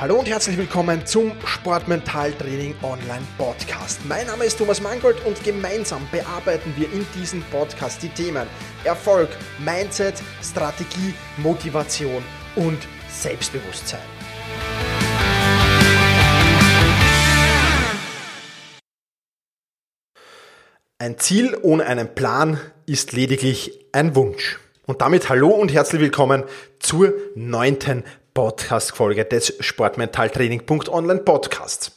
Hallo und herzlich willkommen zum Sportmentaltraining Online Podcast. Mein Name ist Thomas Mangold und gemeinsam bearbeiten wir in diesem Podcast die Themen Erfolg, Mindset, Strategie, Motivation und Selbstbewusstsein. Ein Ziel ohne einen Plan ist lediglich ein Wunsch. Und damit hallo und herzlich willkommen zur neunten Podcast-Folge des Sportmentaltraining.online Podcasts.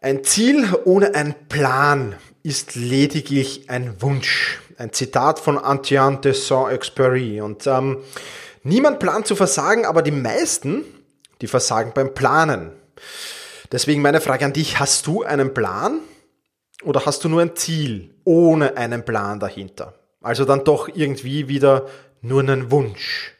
Ein Ziel ohne einen Plan ist lediglich ein Wunsch. Ein Zitat von Antoine de Saint-Exupéry. Und ähm, niemand plant zu versagen, aber die meisten, die versagen beim Planen. Deswegen meine Frage an dich, hast du einen Plan oder hast du nur ein Ziel ohne einen Plan dahinter? Also dann doch irgendwie wieder nur einen Wunsch.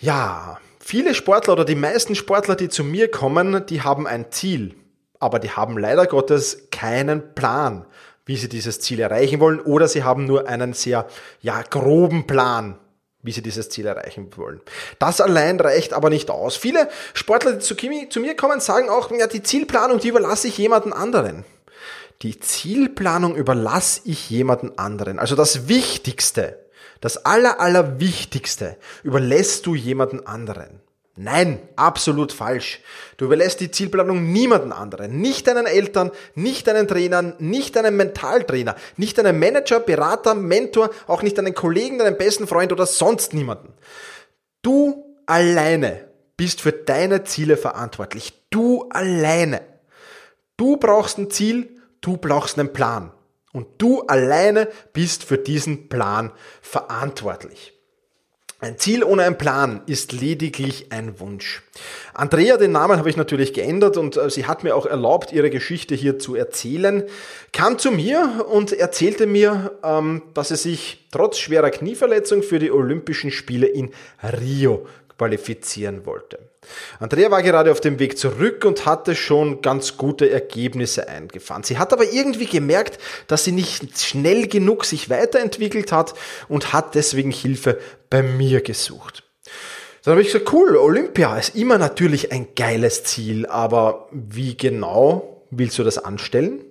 Ja, Viele Sportler oder die meisten Sportler, die zu mir kommen, die haben ein Ziel, aber die haben leider Gottes keinen Plan, wie sie dieses Ziel erreichen wollen oder sie haben nur einen sehr ja, groben Plan, wie sie dieses Ziel erreichen wollen. Das allein reicht aber nicht aus. Viele Sportler, die zu, zu mir kommen, sagen auch, ja, die Zielplanung, die überlasse ich jemanden anderen. Die Zielplanung überlasse ich jemanden anderen. Also das Wichtigste das Aller, Allerwichtigste überlässt du jemanden anderen. Nein, absolut falsch. Du überlässt die Zielplanung niemanden anderen. Nicht deinen Eltern, nicht deinen Trainern, nicht deinem Mentaltrainer, nicht deinem Manager, Berater, Mentor, auch nicht deinen Kollegen, deinen besten Freund oder sonst niemanden. Du alleine bist für deine Ziele verantwortlich. Du alleine. Du brauchst ein Ziel, du brauchst einen Plan. Und du alleine bist für diesen Plan verantwortlich. Ein Ziel ohne einen Plan ist lediglich ein Wunsch. Andrea, den Namen habe ich natürlich geändert und äh, sie hat mir auch erlaubt, ihre Geschichte hier zu erzählen, kam zu mir und erzählte mir, ähm, dass sie sich trotz schwerer Knieverletzung für die Olympischen Spiele in Rio qualifizieren wollte. Andrea war gerade auf dem Weg zurück und hatte schon ganz gute Ergebnisse eingefahren. Sie hat aber irgendwie gemerkt, dass sie nicht schnell genug sich weiterentwickelt hat und hat deswegen Hilfe bei mir gesucht. Dann habe ich gesagt, cool, Olympia ist immer natürlich ein geiles Ziel, aber wie genau willst du das anstellen?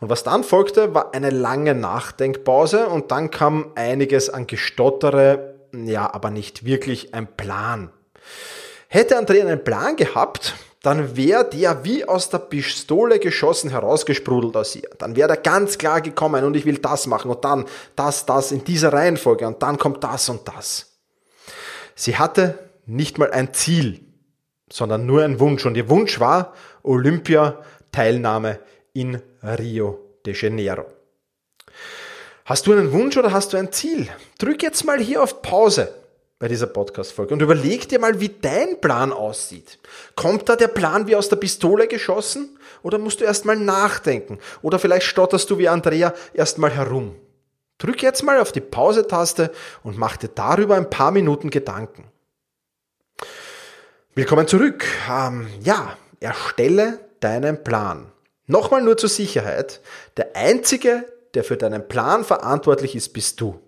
Und was dann folgte, war eine lange Nachdenkpause und dann kam einiges an Gestottere, ja, aber nicht wirklich ein Plan. Hätte Andrea einen Plan gehabt, dann wäre der wie aus der Pistole geschossen herausgesprudelt aus ihr. Dann wäre er ganz klar gekommen und ich will das machen und dann das, das in dieser Reihenfolge und dann kommt das und das. Sie hatte nicht mal ein Ziel, sondern nur einen Wunsch und ihr Wunsch war Olympia-Teilnahme in Rio de Janeiro. Hast du einen Wunsch oder hast du ein Ziel? Drück jetzt mal hier auf Pause bei dieser Podcast-Folge und überleg dir mal, wie dein Plan aussieht. Kommt da der Plan wie aus der Pistole geschossen? Oder musst du erstmal nachdenken? Oder vielleicht stotterst du wie Andrea erstmal herum? Drück jetzt mal auf die Pause-Taste und mach dir darüber ein paar Minuten Gedanken. Willkommen zurück. Ähm, ja, erstelle deinen Plan. Nochmal nur zur Sicherheit. Der einzige, der für deinen Plan verantwortlich ist, bist du.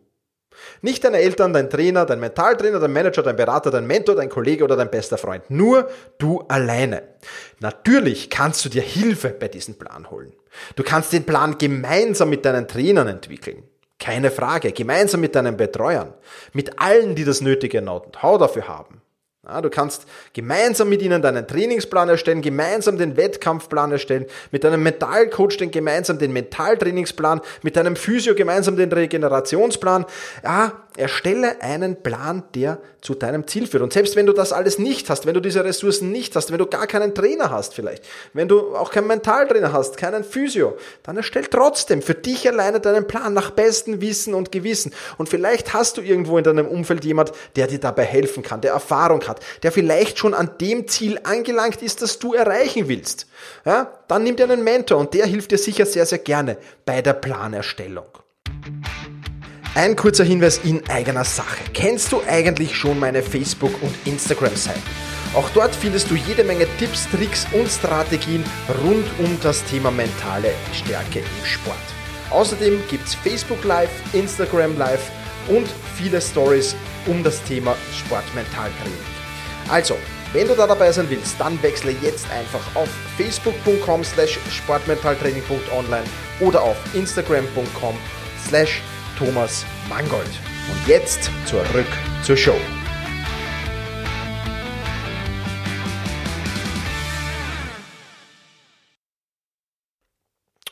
Nicht deine Eltern, dein Trainer, dein Mentaltrainer, dein Manager, dein Berater, dein Mentor, dein Kollege oder dein bester Freund. Nur du alleine. Natürlich kannst du dir Hilfe bei diesem Plan holen. Du kannst den Plan gemeinsam mit deinen Trainern entwickeln. Keine Frage. Gemeinsam mit deinen Betreuern. Mit allen, die das nötige Know-how dafür haben. Ja, du kannst gemeinsam mit ihnen deinen Trainingsplan erstellen, gemeinsam den Wettkampfplan erstellen, mit deinem Mentalcoach den gemeinsam den Mentaltrainingsplan, mit deinem Physio gemeinsam den Regenerationsplan. Ja, erstelle einen Plan, der zu deinem Ziel führt. Und selbst wenn du das alles nicht hast, wenn du diese Ressourcen nicht hast, wenn du gar keinen Trainer hast vielleicht, wenn du auch keinen Mentaltrainer hast, keinen Physio, dann erstell trotzdem für dich alleine deinen Plan nach bestem Wissen und Gewissen. Und vielleicht hast du irgendwo in deinem Umfeld jemand, der dir dabei helfen kann, der Erfahrung hat, der vielleicht schon an dem Ziel angelangt ist, das du erreichen willst. Ja, dann nimm dir einen Mentor und der hilft dir sicher sehr, sehr gerne bei der Planerstellung. Ein kurzer Hinweis in eigener Sache. Kennst du eigentlich schon meine Facebook- und Instagram-Seiten? Auch dort findest du jede Menge Tipps, Tricks und Strategien rund um das Thema mentale Stärke im Sport. Außerdem gibt es Facebook Live, Instagram Live und viele Stories um das Thema Sportmentaltraining. Also, Wenn du da dabei sein willst, dann wechsle jetzt einfach auf facebook.com slash sportmentaltraining.online oder auf instagram.com slash Thomas Mangold. Und jetzt zurück zur Show.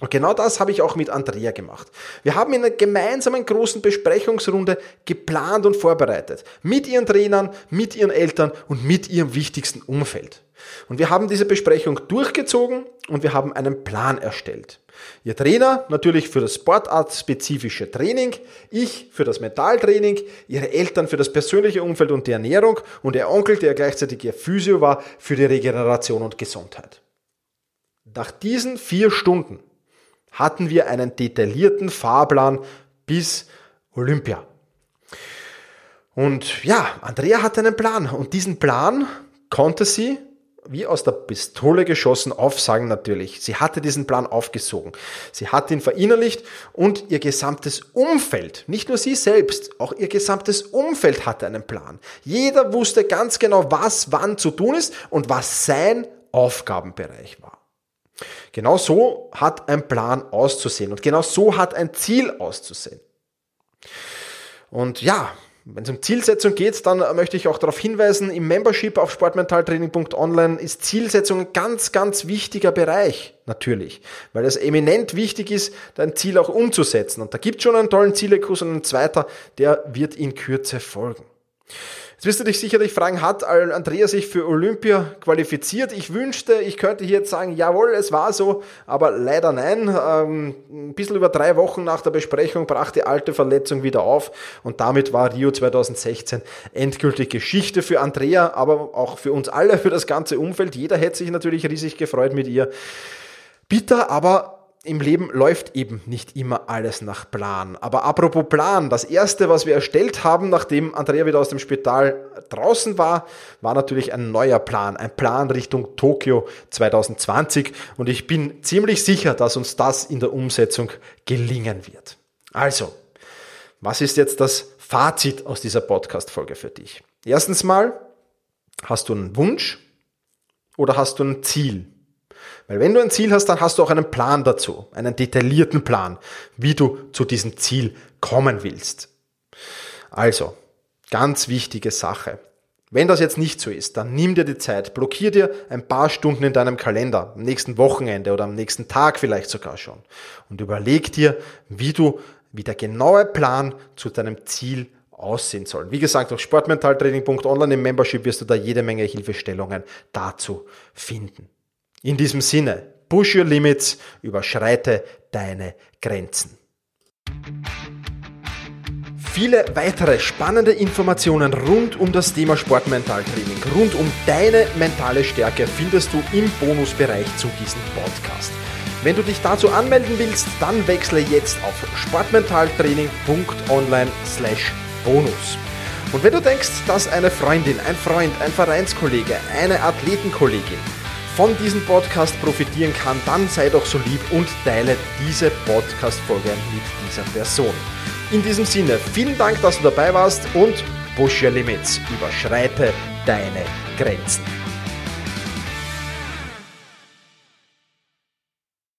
Und genau das habe ich auch mit Andrea gemacht. Wir haben in einer gemeinsamen großen Besprechungsrunde geplant und vorbereitet. Mit ihren Trainern, mit ihren Eltern und mit ihrem wichtigsten Umfeld. Und wir haben diese Besprechung durchgezogen und wir haben einen Plan erstellt. Ihr Trainer natürlich für das sportartspezifische Training, ich für das Mentaltraining, ihre Eltern für das persönliche Umfeld und die Ernährung und ihr Onkel, der gleichzeitig ihr Physio war, für die Regeneration und Gesundheit. Nach diesen vier Stunden hatten wir einen detaillierten Fahrplan bis Olympia. Und ja, Andrea hatte einen Plan und diesen Plan konnte sie wie aus der Pistole geschossen aufsagen natürlich. Sie hatte diesen Plan aufgesogen. Sie hat ihn verinnerlicht und ihr gesamtes Umfeld, nicht nur sie selbst, auch ihr gesamtes Umfeld hatte einen Plan. Jeder wusste ganz genau, was wann zu tun ist und was sein Aufgabenbereich war. Genau so hat ein Plan auszusehen und genau so hat ein Ziel auszusehen. Und ja, wenn es um Zielsetzung geht, dann möchte ich auch darauf hinweisen, im Membership auf sportmentaltraining.online ist Zielsetzung ein ganz, ganz wichtiger Bereich, natürlich, weil es eminent wichtig ist, dein Ziel auch umzusetzen. Und da gibt es schon einen tollen Zielekurs und ein zweiter, der wird in Kürze folgen. Jetzt wirst du dich sicherlich fragen, hat Andrea sich für Olympia qualifiziert? Ich wünschte, ich könnte hier jetzt sagen, jawohl, es war so, aber leider nein. Ähm, ein bisschen über drei Wochen nach der Besprechung brach die alte Verletzung wieder auf und damit war Rio 2016 endgültig Geschichte für Andrea, aber auch für uns alle, für das ganze Umfeld. Jeder hätte sich natürlich riesig gefreut mit ihr. Bitter, aber im Leben läuft eben nicht immer alles nach Plan. Aber apropos Plan, das erste, was wir erstellt haben, nachdem Andrea wieder aus dem Spital draußen war, war natürlich ein neuer Plan. Ein Plan Richtung Tokio 2020. Und ich bin ziemlich sicher, dass uns das in der Umsetzung gelingen wird. Also, was ist jetzt das Fazit aus dieser Podcast-Folge für dich? Erstens mal, hast du einen Wunsch oder hast du ein Ziel? Weil wenn du ein Ziel hast, dann hast du auch einen Plan dazu, einen detaillierten Plan, wie du zu diesem Ziel kommen willst. Also, ganz wichtige Sache. Wenn das jetzt nicht so ist, dann nimm dir die Zeit, blockier dir ein paar Stunden in deinem Kalender, am nächsten Wochenende oder am nächsten Tag vielleicht sogar schon und überleg dir, wie du, wie der genaue Plan zu deinem Ziel aussehen soll. Wie gesagt, auf sportmentaltraining.online im Membership wirst du da jede Menge Hilfestellungen dazu finden. In diesem Sinne, push your limits, überschreite deine Grenzen. Viele weitere spannende Informationen rund um das Thema Sportmentaltraining, rund um deine mentale Stärke findest du im Bonusbereich zu diesem Podcast. Wenn du dich dazu anmelden willst, dann wechsle jetzt auf sportmentaltraining.online slash bonus. Und wenn du denkst, dass eine Freundin, ein Freund, ein Vereinskollege, eine Athletenkollegin von diesem Podcast profitieren kann, dann sei doch so lieb und teile diese Podcast-Folge mit dieser Person. In diesem Sinne, vielen Dank, dass du dabei warst und push your limits, überschreite deine Grenzen.